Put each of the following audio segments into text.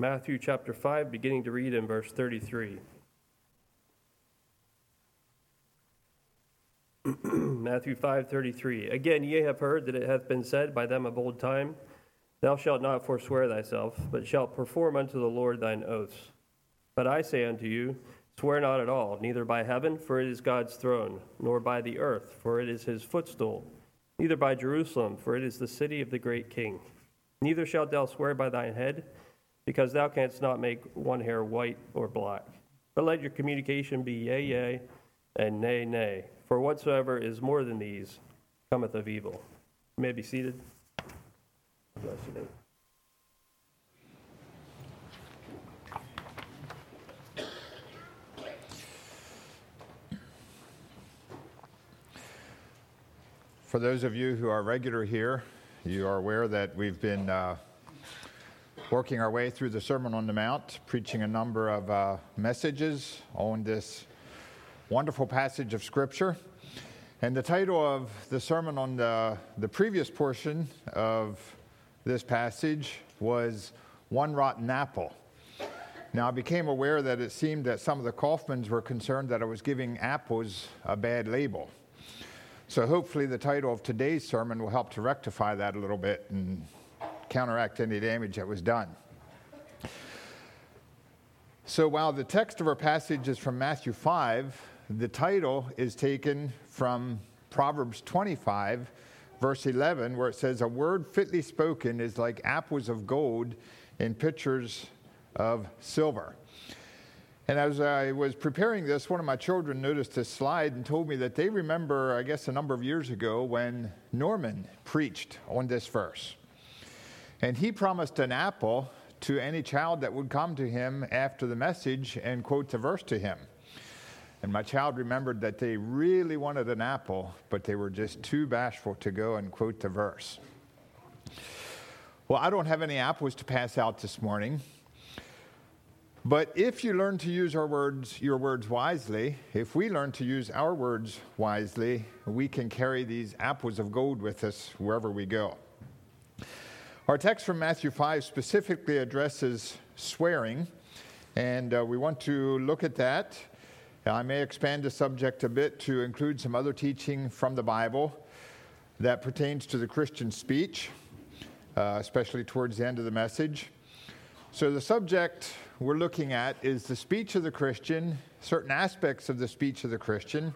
Matthew chapter 5, beginning to read in verse 33. Matthew 5:33 Again ye have heard that it hath been said by them of old time thou shalt not forswear thyself but shalt perform unto the Lord thine oaths. But I say unto you swear not at all neither by heaven for it is God's throne nor by the earth for it is his footstool neither by Jerusalem for it is the city of the great king. Neither shalt thou swear by thine head because thou canst not make one hair white or black but let your communication be yea yea and nay nay for whatsoever is more than these cometh of evil. You may be seated. Bless you, For those of you who are regular here, you are aware that we've been uh, working our way through the Sermon on the Mount, preaching a number of uh, messages on this wonderful passage of Scripture. And the title of the sermon on the, the previous portion of this passage was One Rotten Apple. Now, I became aware that it seemed that some of the Kaufmans were concerned that I was giving apples a bad label. So, hopefully, the title of today's sermon will help to rectify that a little bit and counteract any damage that was done. So, while the text of our passage is from Matthew 5, the title is taken from Proverbs 25, verse 11, where it says, A word fitly spoken is like apples of gold in pitchers of silver. And as I was preparing this, one of my children noticed this slide and told me that they remember, I guess, a number of years ago when Norman preached on this verse. And he promised an apple to any child that would come to him after the message and quote the verse to him. And my child remembered that they really wanted an apple, but they were just too bashful to go and quote the verse. Well, I don't have any apples to pass out this morning. But if you learn to use our words, your words wisely, if we learn to use our words wisely, we can carry these apples of gold with us wherever we go. Our text from Matthew 5 specifically addresses swearing, and uh, we want to look at that I may expand the subject a bit to include some other teaching from the Bible that pertains to the Christian speech, uh, especially towards the end of the message. So, the subject we're looking at is the speech of the Christian, certain aspects of the speech of the Christian,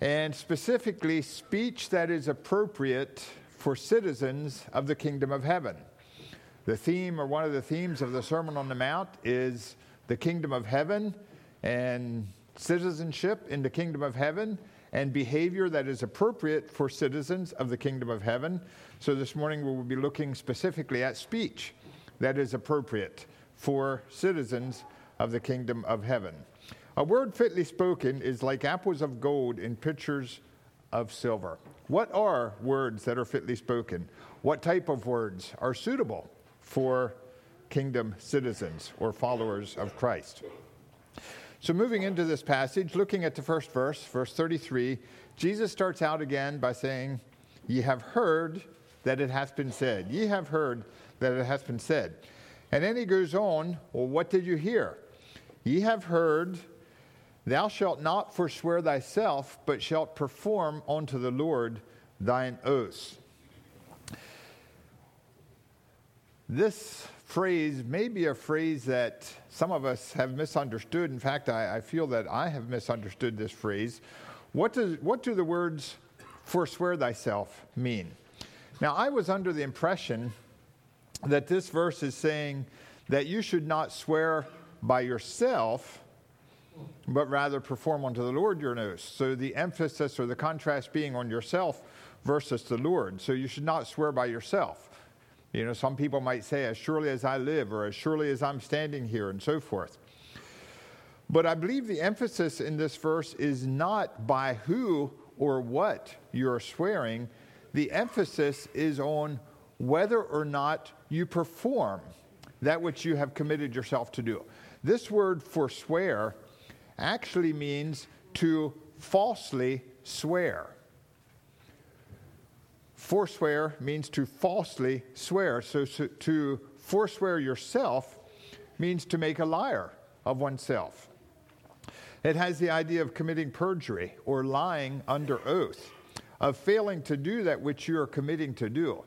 and specifically speech that is appropriate for citizens of the kingdom of heaven. The theme, or one of the themes of the Sermon on the Mount, is the kingdom of heaven and citizenship in the kingdom of heaven and behavior that is appropriate for citizens of the kingdom of heaven. So this morning we will be looking specifically at speech that is appropriate for citizens of the kingdom of heaven. A word fitly spoken is like apples of gold in pitchers of silver. What are words that are fitly spoken? What type of words are suitable for kingdom citizens or followers of Christ? So, moving into this passage, looking at the first verse, verse 33, Jesus starts out again by saying, Ye have heard that it hath been said. Ye have heard that it hath been said. And then he goes on, Well, what did you hear? Ye have heard, Thou shalt not forswear thyself, but shalt perform unto the Lord thine oaths. This phrase may be a phrase that some of us have misunderstood. In fact, I, I, feel that I have misunderstood this phrase. What, does, what do the words forswear thyself mean? Now, I was under the impression that this verse is saying that you should not swear by yourself, but rather perform unto the Lord your oath. So the emphasis or the contrast being on yourself versus the Lord. So you should not swear by yourself. You know, some people might say, as surely as I live, or as surely as I'm standing here, and so forth. But I believe the emphasis in this verse is not by who or what you're swearing, the emphasis is on whether or not you perform that which you have committed yourself to do. This word forswear actually means to falsely swear. Forswear means to falsely swear. So, so, to forswear yourself means to make a liar of oneself. It has the idea of committing perjury or lying under oath, of failing to do that which you are committing to do.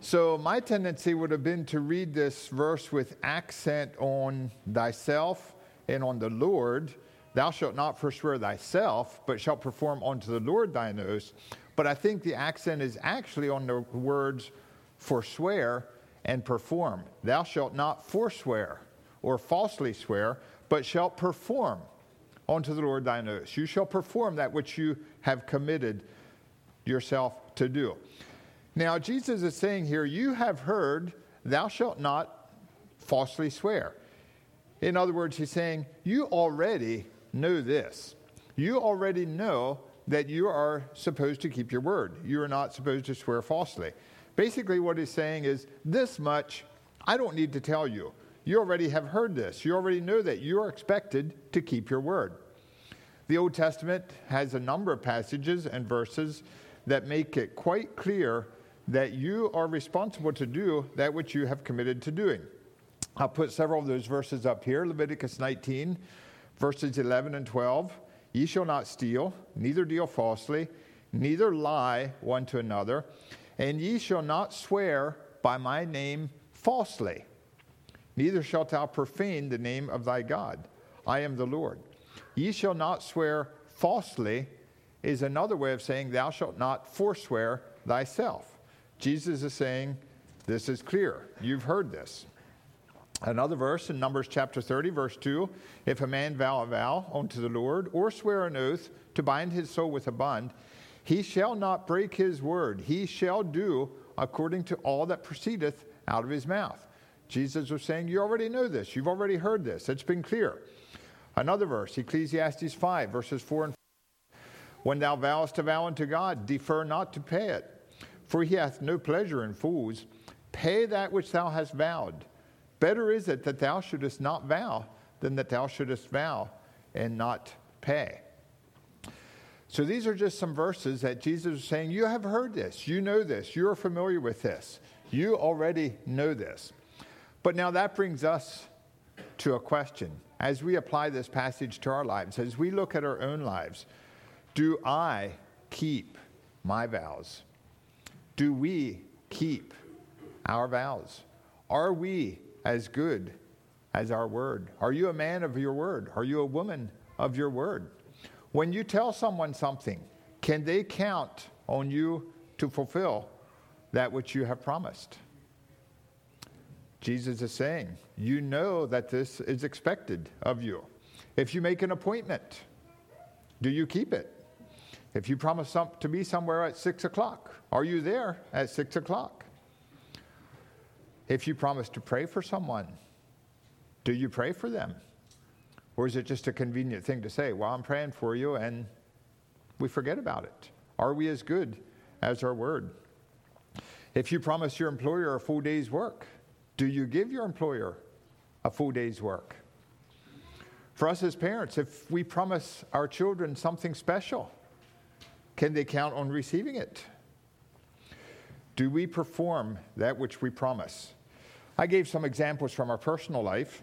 So, my tendency would have been to read this verse with accent on thyself and on the Lord. Thou shalt not forswear thyself, but shalt perform unto the Lord thine oath. But I think the accent is actually on the words forswear and perform. Thou shalt not forswear or falsely swear, but shalt perform unto the Lord thine oath. You shall perform that which you have committed yourself to do. Now, Jesus is saying here, You have heard, thou shalt not falsely swear. In other words, he's saying, You already know this. You already know that you are supposed to keep your word. You are not supposed to swear falsely. Basically, what he's saying is, This much I don't need to tell you. You already have heard this. You already know that you are expected to keep your word. The Old Testament has a number of passages and verses that make it quite clear that you are responsible to do that which you have committed to doing. I'll put several of those verses up here Leviticus 19, verses 11 and 12. Ye shall not steal, neither deal falsely, neither lie one to another, and ye shall not swear by my name falsely, neither shalt thou profane the name of thy God. I am the Lord. Ye shall not swear falsely, is another way of saying, Thou shalt not forswear thyself. Jesus is saying, This is clear. You've heard this. Another verse in Numbers chapter 30, verse 2 If a man vow a vow unto the Lord, or swear an oath to bind his soul with a bond, he shall not break his word. He shall do according to all that proceedeth out of his mouth. Jesus was saying, You already know this. You've already heard this. It's been clear. Another verse, Ecclesiastes 5, verses 4 and 5. When thou vowest a vow unto God, defer not to pay it for he hath no pleasure in fools. Pay that which thou hast vowed. Better is it that thou shouldest not vow than that thou shouldest vow and not pay. So these are just some verses that Jesus is saying, You have heard this, you know this, you are familiar with this, you already know this. But now that brings us to a question. As we apply this passage to our lives, as we look at our own lives, do I keep my vows? Do we keep our vows? Are we as good as our word? Are you a man of your word? Are you a woman of your word? When you tell someone something, can they count on you to fulfill that which you have promised? Jesus is saying, You know that this is expected of you. If you make an appointment, do you keep it? If you promise some, to be somewhere at 6 o'clock, are you there at 6 o'clock? If you promise to pray for someone, do you pray for them? Or is it just a convenient thing to say, well, I'm praying for you, and we forget about it? Are we as good as our word? If you promise your employer a full day's work, do you give your employer a full day's work? For us as parents, if we promise our children something special, can they count on receiving it? Do we perform that which we promise? I gave some examples from our personal life.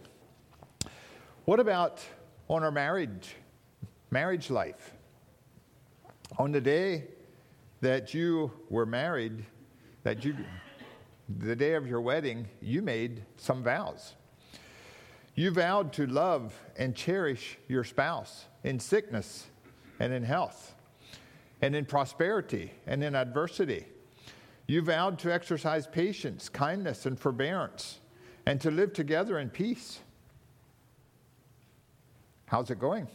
What about on our marriage, marriage life? On the day that you were married, that you, the day of your wedding, you made some vows. You vowed to love and cherish your spouse in sickness and in health and in prosperity and in adversity. You vowed to exercise patience, kindness, and forbearance, and to live together in peace. How's it going?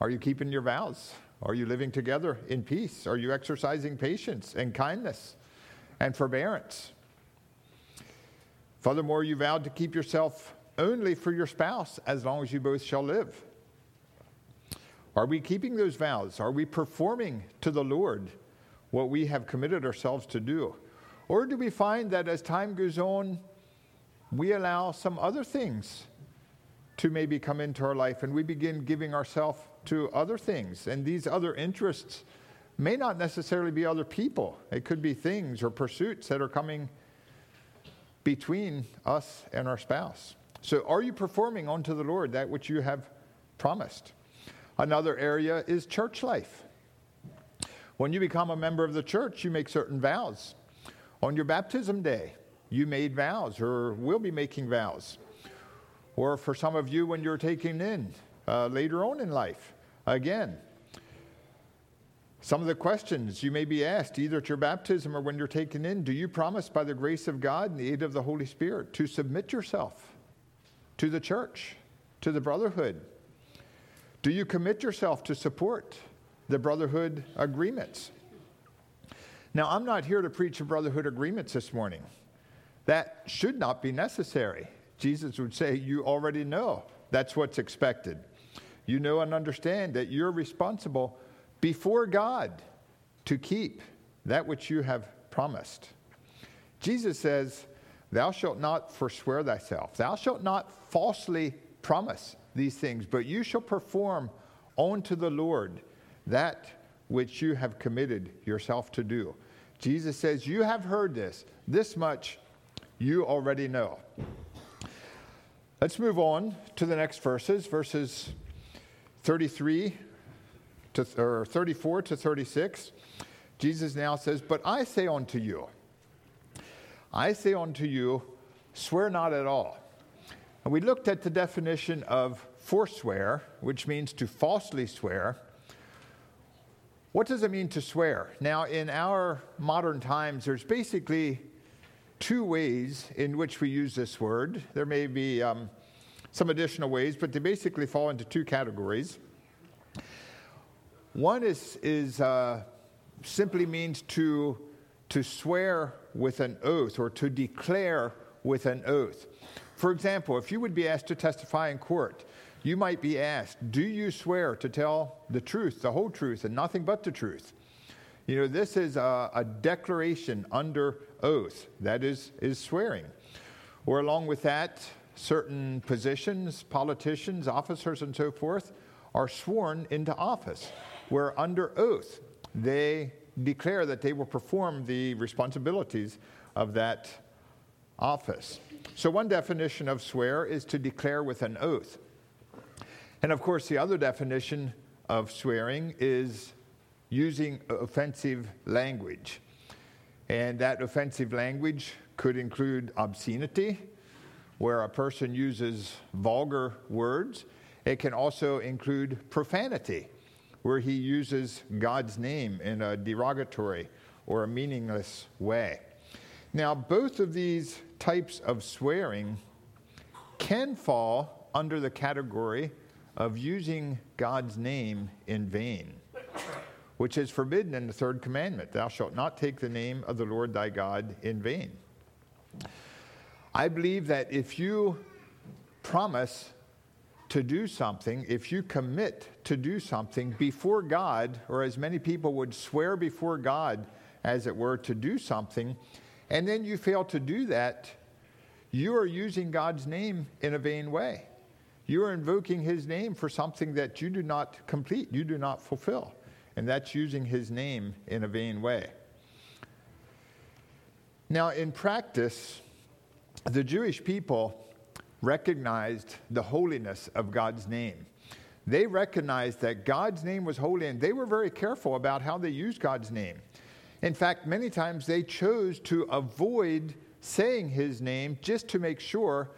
Are you keeping your vows? Are you living together in peace? Are you exercising patience and kindness and forbearance? Furthermore, you vowed to keep yourself only for your spouse as long as you both shall live. Are we keeping those vows? Are we performing to the Lord what we have committed ourselves to do? Or do we find that as time goes on, we allow some other things to maybe come into our life and we begin giving ourselves to other things? And these other interests may not necessarily be other people, it could be things or pursuits that are coming between us and our spouse. So, are you performing unto the Lord that which you have promised? Another area is church life. When you become a member of the church, you make certain vows. On your baptism day, you made vows or will be making vows. Or for some of you, when you're taking in uh, later on in life, again, some of the questions you may be asked, either at your baptism or when you're taken in, do you promise by the grace of God and the aid of the Holy Spirit to submit yourself to the church, to the brotherhood? Do you commit yourself to support the brotherhood agreements? Now, I'm not here to preach brotherhood agreements this morning. That should not be necessary. Jesus would say, You already know that's what's expected. You know and understand that you're responsible before God to keep that which you have promised. Jesus says, Thou shalt not forswear thyself. Thou shalt not falsely promise these things, but you shall perform unto the Lord that which you have committed yourself to do. Jesus says, You have heard this. This much you already know. Let's move on to the next verses, verses 33 to, or 34 to 36, Jesus now says, But I say unto you, I say unto you, swear not at all. And we looked at the definition of forswear, which means to falsely swear. What does it mean to swear? Now, in our modern times, there's basically two ways in which we use this word. There may be um, some additional ways, but they basically fall into two categories. One is, is uh, simply means to, to swear with an oath or to declare with an oath. For example, if you would be asked to testify in court, you might be asked, Do you swear to tell the truth, the whole truth, and nothing but the truth? You know, this is a, a declaration under oath. That is, is swearing. Or along with that, certain positions, politicians, officers, and so forth are sworn into office where under oath they declare that they will perform the responsibilities of that office. So, one definition of swear is to declare with an oath. And of course, the other definition of swearing is using offensive language. And that offensive language could include obscenity, where a person uses vulgar words. It can also include profanity, where he uses God's name in a derogatory or a meaningless way. Now, both of these types of swearing can fall under the category of using God's name in vain, which is forbidden in the third commandment Thou shalt not take the name of the Lord thy God in vain. I believe that if you promise to do something, if you commit to do something before God, or as many people would swear before God, as it were, to do something, and then you fail to do that, you are using God's name in a vain way. You are invoking his name for something that you do not complete, you do not fulfill. And that's using his name in a vain way. Now, in practice, the Jewish people recognized the holiness of God's name. They recognized that God's name was holy, and they were very careful about how they used God's name. In fact, many times they chose to avoid saying his name just to make sure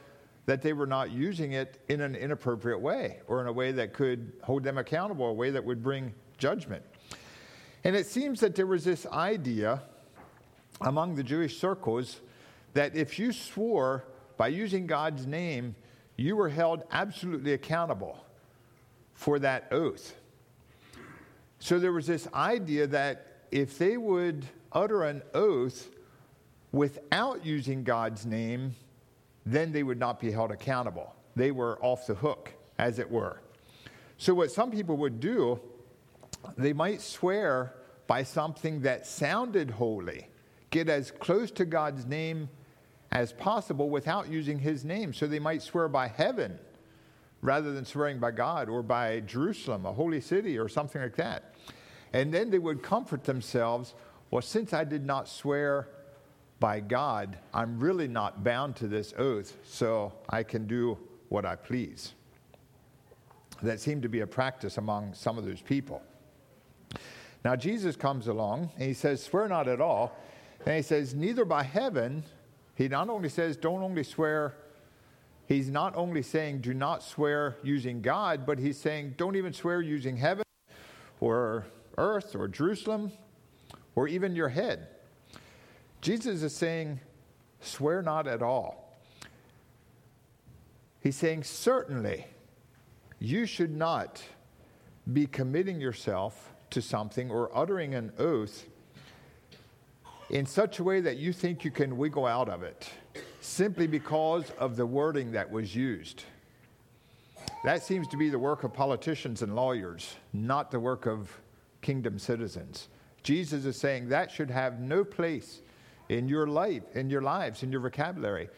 that they were not using it in an inappropriate way or in a way that could hold them accountable, a way that would bring judgment. And it seems that there was this idea among the Jewish circles that if you swore by using God's name, you were held absolutely accountable for that oath. So there was this idea that if they would utter an oath without using God's name, then they would not be held accountable. They were off the hook, as it were. So, what some people would do, they might swear by something that sounded holy, get as close to God's name as possible without using his name. So they might swear by heaven rather than swearing by God or by Jerusalem, a holy city, or something like that. And then they would comfort themselves well, since I did not swear by God, I'm really not bound to this oath, so I can do what I please. That seemed to be a practice among some of those people. Now, Jesus comes along and he says, Swear not at all. And he says, Neither by heaven, he not only says, Don't only swear, he's not only saying, Do not swear using God, but he's saying, Don't even swear using heaven or earth or Jerusalem or even your head. Jesus is saying, Swear not at all. He's saying, Certainly, you should not be committing yourself to something or uttering an oath in such a way that you think you can wiggle out of it simply because of the wording that was used. That seems to be the work of politicians and lawyers, not the work of kingdom citizens. Jesus is saying that should have no place in your life, in your lives, in your vocabulary.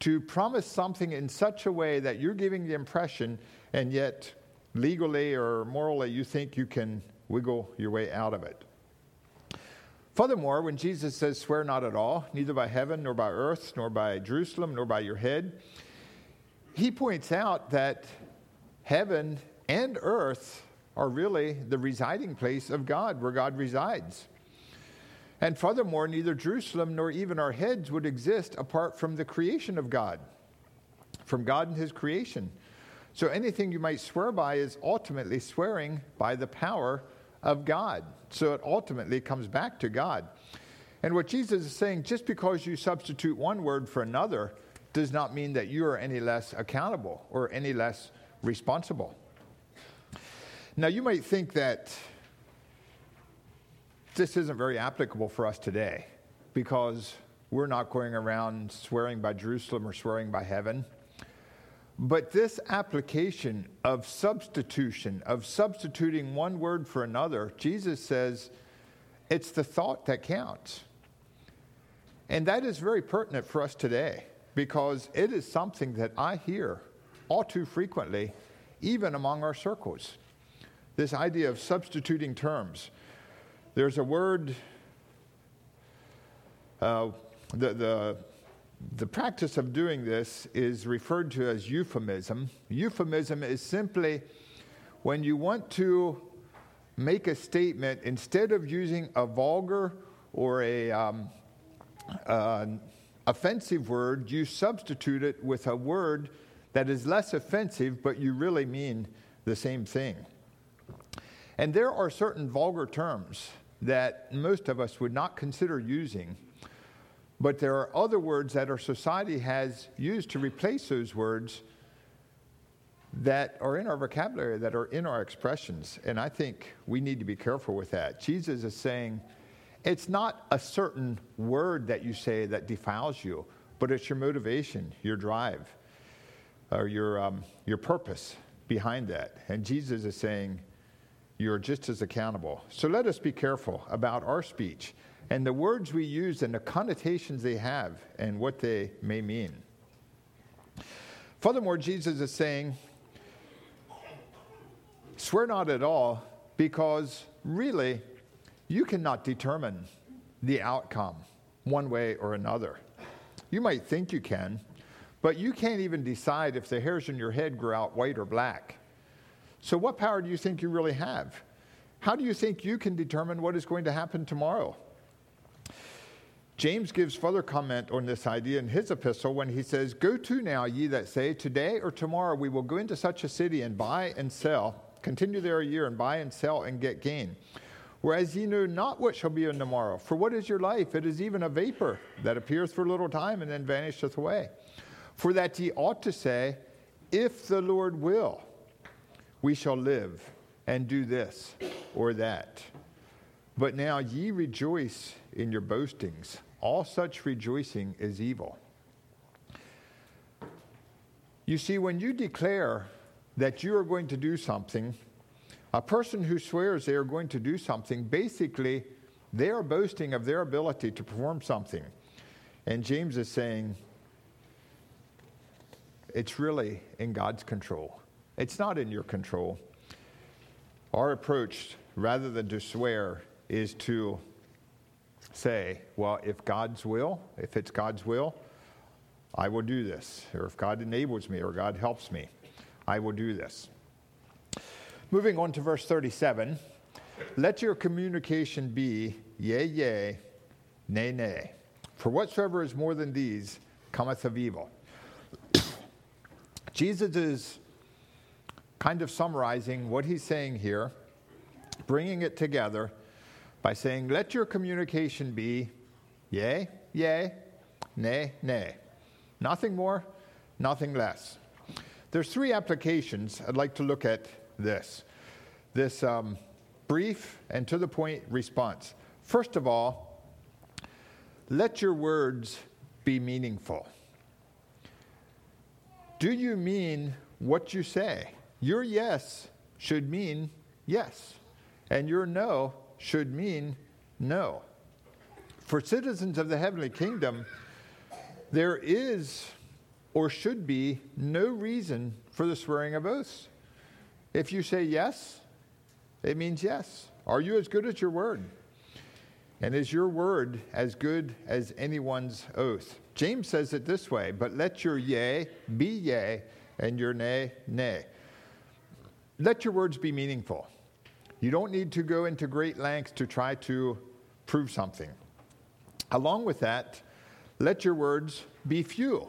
To promise something in such a way that you're giving the impression, and yet legally or morally you think you can wiggle your way out of it. Furthermore, when Jesus says, Swear not at all, neither by heaven, nor by earth, nor by Jerusalem, nor by your head, he points out that heaven and earth are really the residing place of God, where God resides. And furthermore, neither Jerusalem nor even our heads would exist apart from the creation of God, from God and His creation. So anything you might swear by is ultimately swearing by the power of God. So it ultimately comes back to God. And what Jesus is saying, just because you substitute one word for another, does not mean that you are any less accountable or any less responsible. Now, you might think that this isn't very applicable for us today because we're not going around swearing by Jerusalem or swearing by heaven. But this application of substitution, of substituting one word for another, Jesus says it's the thought that counts. And that is very pertinent for us today because it is something that I hear all too frequently, even among our circles. This idea of substituting terms. There's a word, uh, the, the the practice of doing this is referred to as euphemism. Euphemism is simply when you want to make a statement, instead of using a vulgar or a um, uh, offensive word, you substitute it with a word that is less offensive, but you really mean the same thing. And there are certain vulgar terms that most of us would not consider using but there are other words that our society has used to replace those words that are in our vocabulary, that are in our expressions. And I think we need to be careful with that. Jesus is saying it's not a certain word that you say that defiles you, but it's your motivation, your drive, or your, um, your purpose behind that. And Jesus is saying you're just as accountable. So let us be careful about our speech and the words we use and the connotations they have and what they may mean. Furthermore, Jesus is saying, swear not at all, because really, you cannot determine the outcome one way or another. You might think you can, but you can't even decide if the hairs in your head grow out white or black. So, what power do you think you really have? How do you think you can determine what is going to happen tomorrow? James gives further comment on this idea in his epistle when he says, Go to now, ye that say, Today or tomorrow we will go into such a city and buy and sell, continue there a year and buy and sell and get gain. Whereas ye know not what shall be in the morrow. For what is your life? It is even a vapor that appears for a little time and then vanisheth away. For that ye ought to say, If the Lord will, we shall live and do this or that. But now ye rejoice in your boastings all such rejoicing is evil. You see, when you declare that you are going to do something, a person who swears they are going to do something, basically, they are boasting of their ability to perform something. And James is saying, it's really in God's control. It's not in your control. Our approach, rather than to swear, is to say, well, if God's will, if it's God's will, I will do this. Or if God enables me or God helps me, I will do this. Moving on to verse 37 let your communication be yea, yea, nay, nay. For whatsoever is more than these cometh of evil. Jesus is kind of summarizing what he's saying here, bringing it together by saying, Let your communication be yea, yea, nay, nay. Nothing more, nothing less. There's three applications I'd like to look at this. This um, brief and to the point response. First of all, let your words be meaningful. Do you mean what you say? Your yes should mean yes, and your no should mean no. For citizens of the heavenly kingdom, there is or should be no reason for the swearing of oaths. If you say yes, it means yes. Are you as good as your word? And is your word as good as anyone's oath? James says it this way But let your yea be yea, and your nay, nay. Let your words be meaningful. You don't need to go into great lengths to try to prove something. Along with that, let your words be few.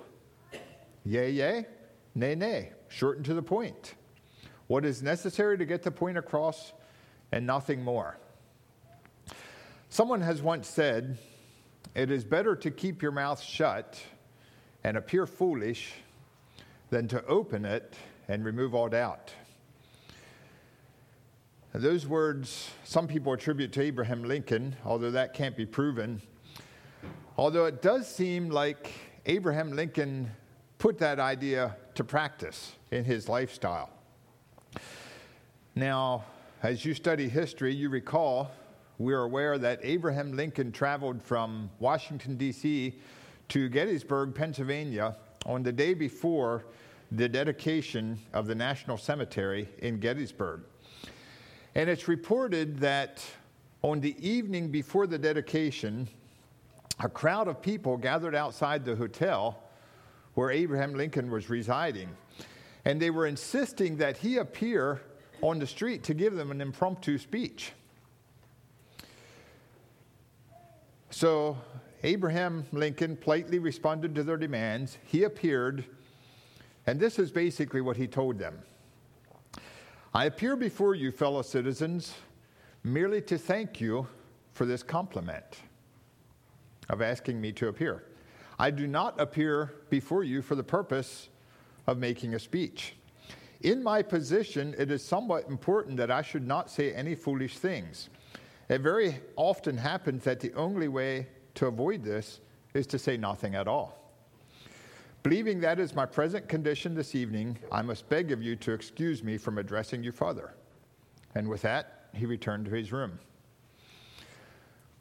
Yea, yea, nay, nay. Short and to the point. What is necessary to get the point across and nothing more. Someone has once said, It is better to keep your mouth shut and appear foolish than to open it and remove all doubt. Those words some people attribute to Abraham Lincoln, although that can't be proven. Although it does seem like Abraham Lincoln put that idea to practice in his lifestyle. Now, as you study history, you recall we're aware that Abraham Lincoln traveled from Washington, D.C. to Gettysburg, Pennsylvania on the day before the dedication of the National Cemetery in Gettysburg. And it's reported that on the evening before the dedication, a crowd of people gathered outside the hotel where Abraham Lincoln was residing. And they were insisting that he appear on the street to give them an impromptu speech. So Abraham Lincoln politely responded to their demands. He appeared, and this is basically what he told them I appear before you, fellow citizens, merely to thank you for this compliment of asking me to appear. I do not appear before you for the purpose of making a speech. In my position, it is somewhat important that I should not say any foolish things. It very often happens that the only way to avoid this is to say nothing at all. Believing that is my present condition this evening, I must beg of you to excuse me from addressing you further. And with that, he returned to his room.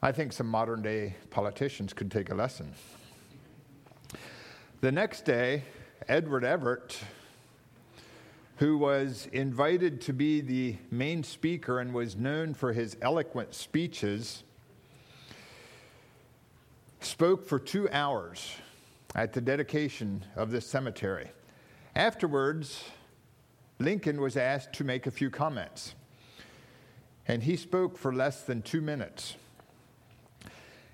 I think some modern day politicians could take a lesson. The next day, Edward Everett who was invited to be the main speaker and was known for his eloquent speeches, spoke for two hours at the dedication of this cemetery. Afterwards, Lincoln was asked to make a few comments, and he spoke for less than two minutes.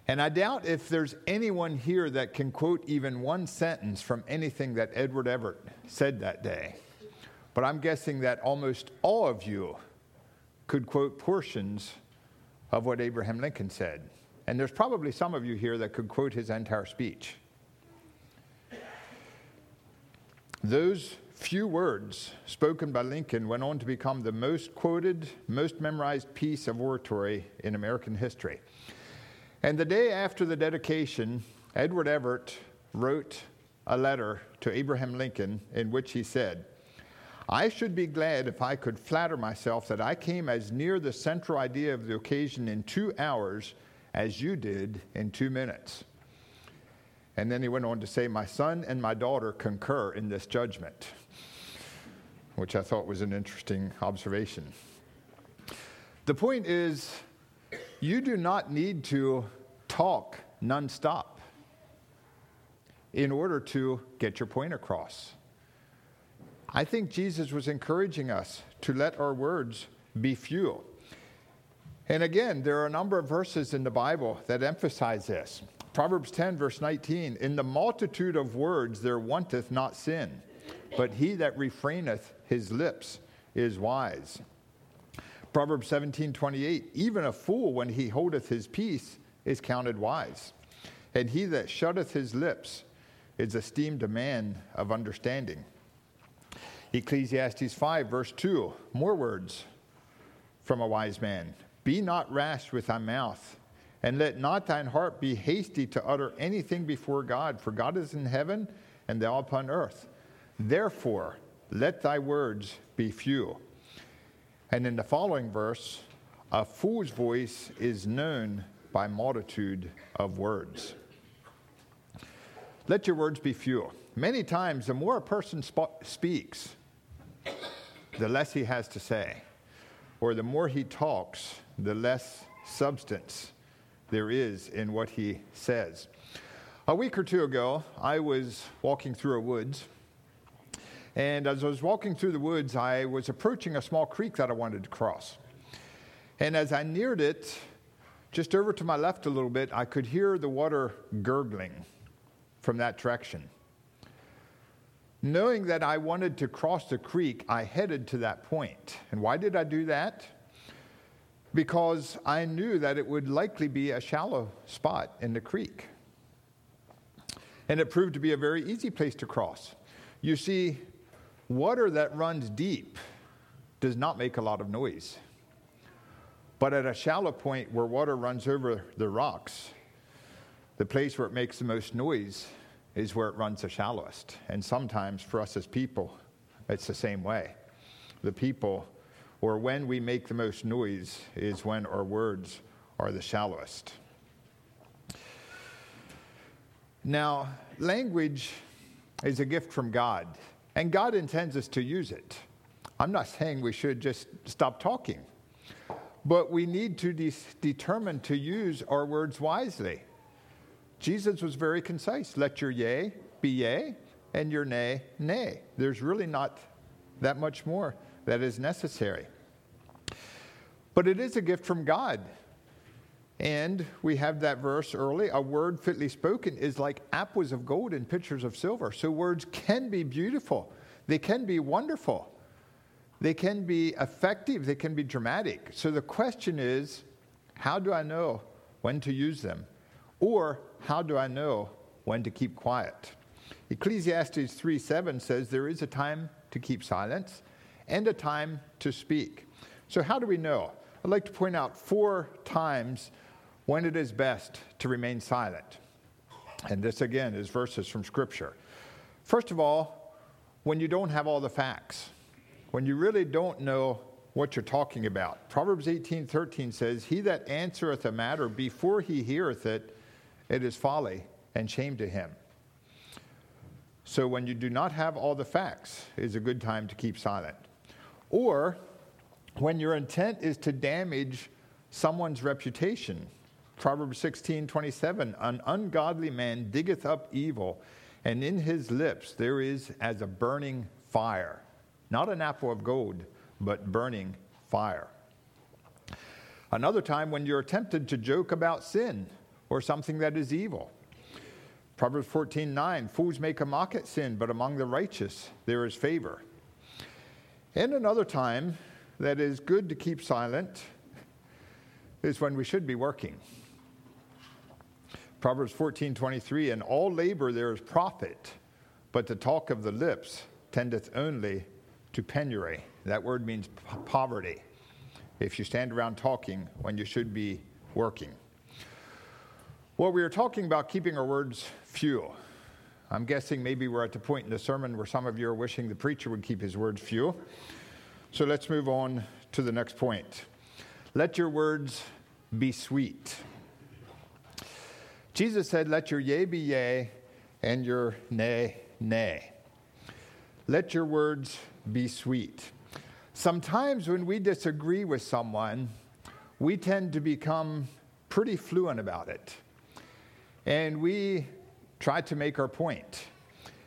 And I doubt if there's anyone here that can quote even one sentence from anything that Edward Everett said that day. But I'm guessing that almost all of you could quote portions of what Abraham Lincoln said. And there's probably some of you here that could quote his entire speech. Those few words spoken by Lincoln went on to become the most quoted, most memorized piece of oratory in American history. And the day after the dedication, Edward Everett wrote a letter to Abraham Lincoln in which he said, I should be glad if I could flatter myself that I came as near the central idea of the occasion in two hours as you did in two minutes. And then he went on to say, My son and my daughter concur in this judgment, which I thought was an interesting observation. The point is, you do not need to talk nonstop in order to get your point across. I think Jesus was encouraging us to let our words be fuel. And again, there are a number of verses in the Bible that emphasize this. Proverbs 10, verse 19 In the multitude of words there wanteth not sin, but he that refraineth his lips is wise. Proverbs 17, 28 Even a fool, when he holdeth his peace, is counted wise, and he that shutteth his lips is esteemed a man of understanding. Ecclesiastes 5, verse 2, more words from a wise man. Be not rash with thy mouth, and let not thine heart be hasty to utter anything before God, for God is in heaven and thou upon earth. Therefore, let thy words be few. And in the following verse, a fool's voice is known by multitude of words. Let your words be few. Many times, the more a person sp- speaks, the less he has to say. Or the more he talks, the less substance there is in what he says. A week or two ago, I was walking through a woods. And as I was walking through the woods, I was approaching a small creek that I wanted to cross. And as I neared it, just over to my left a little bit, I could hear the water gurgling from that direction. Knowing that I wanted to cross the creek, I headed to that point. And why did I do that? Because I knew that it would likely be a shallow spot in the creek. And it proved to be a very easy place to cross. You see, water that runs deep does not make a lot of noise. But at a shallow point where water runs over the rocks, the place where it makes the most noise is where it runs the shallowest. And sometimes for us as people, it's the same way. The people, or when we make the most noise, is when our words are the shallowest. Now, language is a gift from God, and God intends us to use it. I'm not saying we should just stop talking, but we need to de- determine to use our words wisely. Jesus was very concise. Let your yea be yea, and your nay, nay. There's really not that much more that is necessary. But it is a gift from God. And we have that verse early a word fitly spoken is like apples of gold in pitchers of silver. So words can be beautiful, they can be wonderful, they can be effective, they can be dramatic. So the question is how do I know when to use them? Or how do I know when to keep quiet? Ecclesiastes 3 7 says there is a time to keep silence and a time to speak. So, how do we know? I'd like to point out four times when it is best to remain silent. And this, again, is verses from Scripture. First of all, when you don't have all the facts, when you really don't know what you're talking about. Proverbs 18 13 says, He that answereth a matter before he heareth it it is folly and shame to him. So when you do not have all the facts, is a good time to keep silent. Or when your intent is to damage someone's reputation. Proverbs 16, 27, an ungodly man diggeth up evil, and in his lips there is as a burning fire. Not an apple of gold, but burning fire. Another time when you're tempted to joke about sin or something that is evil. Proverbs 14 9 Fools make a mock at sin, but among the righteous there is favor. And another time that is good to keep silent is when we should be working. Proverbs 14 23 In all labor there is profit, but the talk of the lips tendeth only to penury. That word means poverty. If you stand around talking when you should be working. Well, we are talking about keeping our words few. I'm guessing maybe we're at the point in the sermon where some of you are wishing the preacher would keep his words few. So let's move on to the next point. Let your words be sweet. Jesus said, Let your yea be yea and your nay, nay. Let your words be sweet. Sometimes when we disagree with someone, we tend to become pretty fluent about it. and we try to make our point.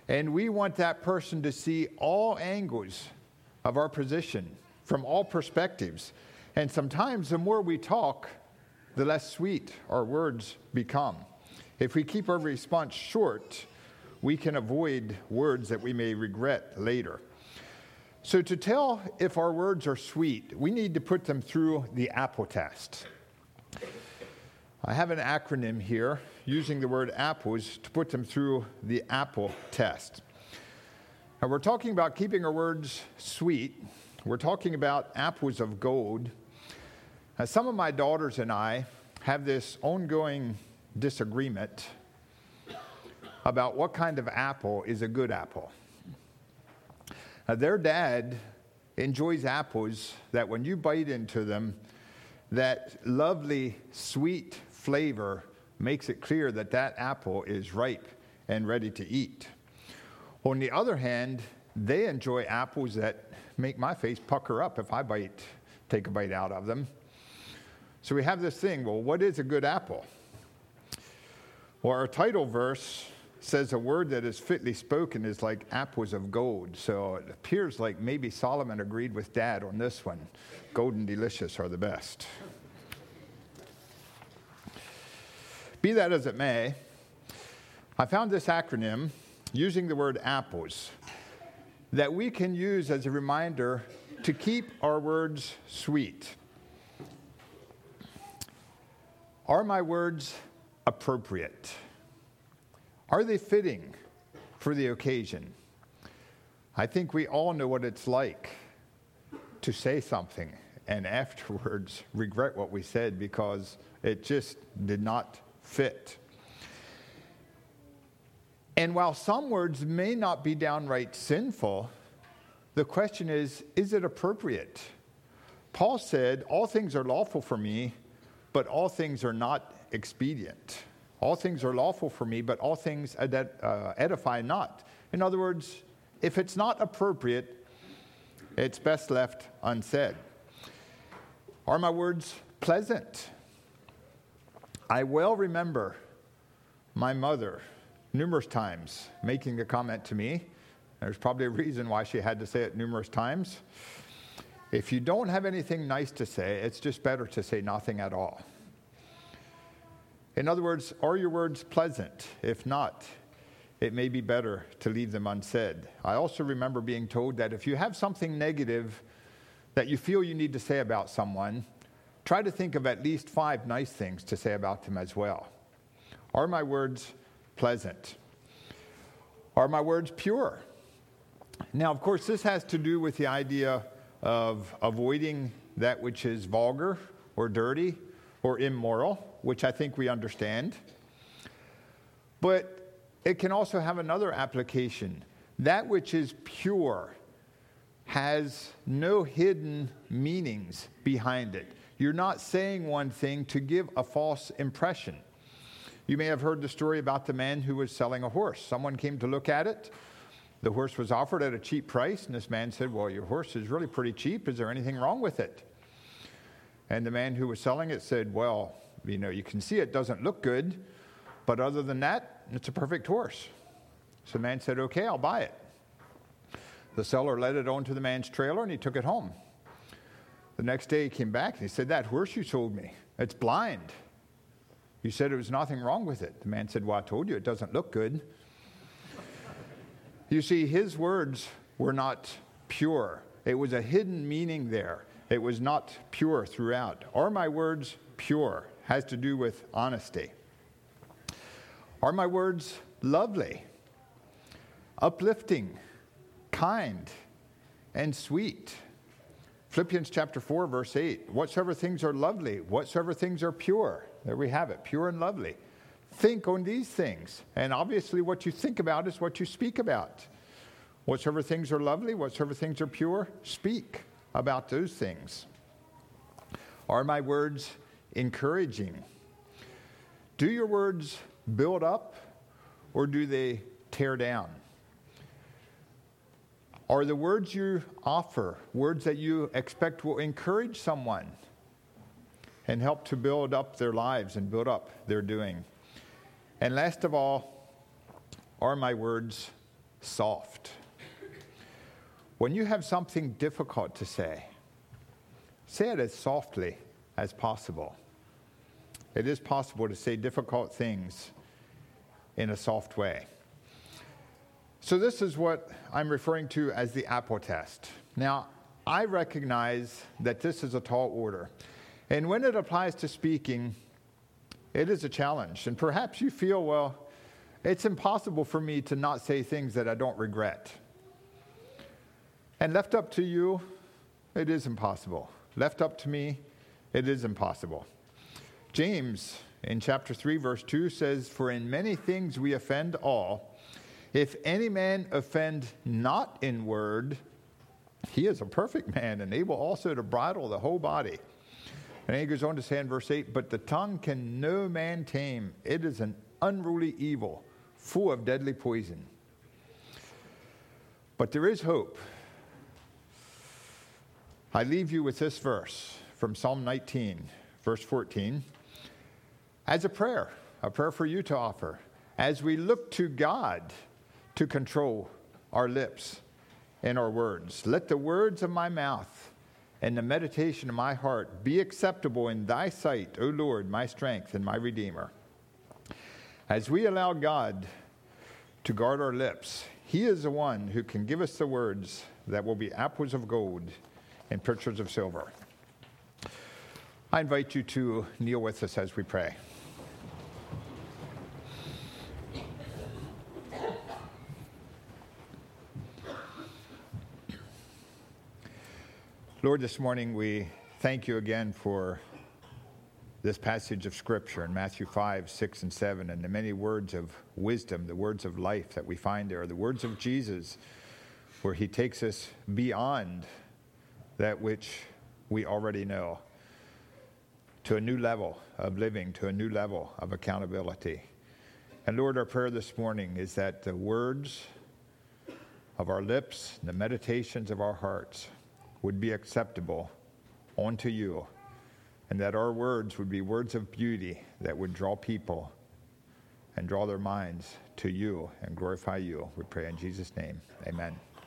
And we want that person to see all angles of our position from all perspectives. And sometimes the more we talk, the less sweet our words become. If we keep our response short, we can avoid words that we may regret later. So, to tell if our words are sweet, we need to put them through the apple test. I have an acronym here using the word apples to put them through the apple test. Now, we're talking about keeping our words sweet. We're talking about apples of gold. Now, some of my daughters and I have this ongoing disagreement about what kind of apple is a good apple. Now, their dad enjoys apples that when you bite into them, that lovely sweet flavor makes it clear that that apple is ripe and ready to eat. On the other hand, they enjoy apples that make my face pucker up if I bite, take a bite out of them. So we have this thing well, what is a good apple? Well, our title verse says a word that is fitly spoken is like apples of gold. So it appears like maybe Solomon agreed with dad on this one. Golden delicious are the best. Be that as it may, I found this acronym using the word apples that we can use as a reminder to keep our words sweet. Are my words appropriate? Are they fitting for the occasion? I think we all know what it's like to say something and afterwards regret what we said because it just did not fit. And while some words may not be downright sinful, the question is is it appropriate? Paul said, All things are lawful for me, but all things are not expedient. All things are lawful for me, but all things uh, edify not. In other words, if it's not appropriate, it's best left unsaid. Are my words pleasant? I well remember my mother numerous times making a comment to me. There's probably a reason why she had to say it numerous times. If you don't have anything nice to say, it's just better to say nothing at all. In other words, are your words pleasant? If not, it may be better to leave them unsaid. I also remember being told that if you have something negative that you feel you need to say about someone, try to think of at least five nice things to say about them as well. Are my words pleasant? Are my words pure? Now, of course, this has to do with the idea of avoiding that which is vulgar or dirty or immoral, which I think we understand. But it can also have another application. That which is pure has no hidden meanings behind it. You're not saying one thing to give a false impression. You may have heard the story about the man who was selling a horse. Someone came to look at it the horse was offered at a cheap price, and this man said, Well, your horse is really pretty cheap. Is there anything wrong with it? And the man who was selling it said, Well, you know, you can see it doesn't look good, but other than that, it's a perfect horse. So the man said, Okay, I'll buy it. The seller led it onto the man's trailer and he took it home. The next day he came back and he said, That horse you sold me, it's blind. You said there was nothing wrong with it. The man said, Well, I told you it doesn't look good. You see, his words were not pure. It was a hidden meaning there. It was not pure throughout. Are my words pure? Has to do with honesty. Are my words lovely, uplifting, kind, and sweet? Philippians chapter 4, verse 8. Whatsoever things are lovely, whatsoever things are pure. There we have it, pure and lovely think on these things. And obviously, what you think about is what you speak about. Whatsoever things are lovely, whatsoever things are pure, speak about those things. Are my words encouraging? Do your words build up or do they tear down? Are the words you offer words that you expect will encourage someone and help to build up their lives and build up their doing? And last of all, are my words soft? When you have something difficult to say, say it as softly as possible. It is possible to say difficult things in a soft way. So, this is what I'm referring to as the apple test. Now, I recognize that this is a tall order. And when it applies to speaking, it is a challenge. And perhaps you feel, well, it's impossible for me to not say things that I don't regret. And left up to you, it is impossible. Left up to me, it is impossible. James in chapter 3, verse 2 says, For in many things we offend all. If any man offend not in word, he is a perfect man and able also to bridle the whole body. And he goes on to say in verse 8, But the tongue can no man tame. It is an unruly evil, full of deadly poison. But there is hope. I leave you with this verse from Psalm 19, verse 14, as a prayer, a prayer for you to offer, as we look to God to control our lips and our words. Let the words of my mouth and the meditation of my heart be acceptable in thy sight, O Lord, my strength and my redeemer. As we allow God to guard our lips, he is the one who can give us the words that will be apples of gold and pictures of silver. I invite you to kneel with us as we pray. Lord, this morning we thank you again for this passage of Scripture in Matthew 5, 6, and 7, and the many words of wisdom, the words of life that we find there, the words of Jesus, where he takes us beyond that which we already know to a new level of living, to a new level of accountability. And Lord, our prayer this morning is that the words of our lips, the meditations of our hearts, would be acceptable unto you, and that our words would be words of beauty that would draw people and draw their minds to you and glorify you. We pray in Jesus' name. Amen.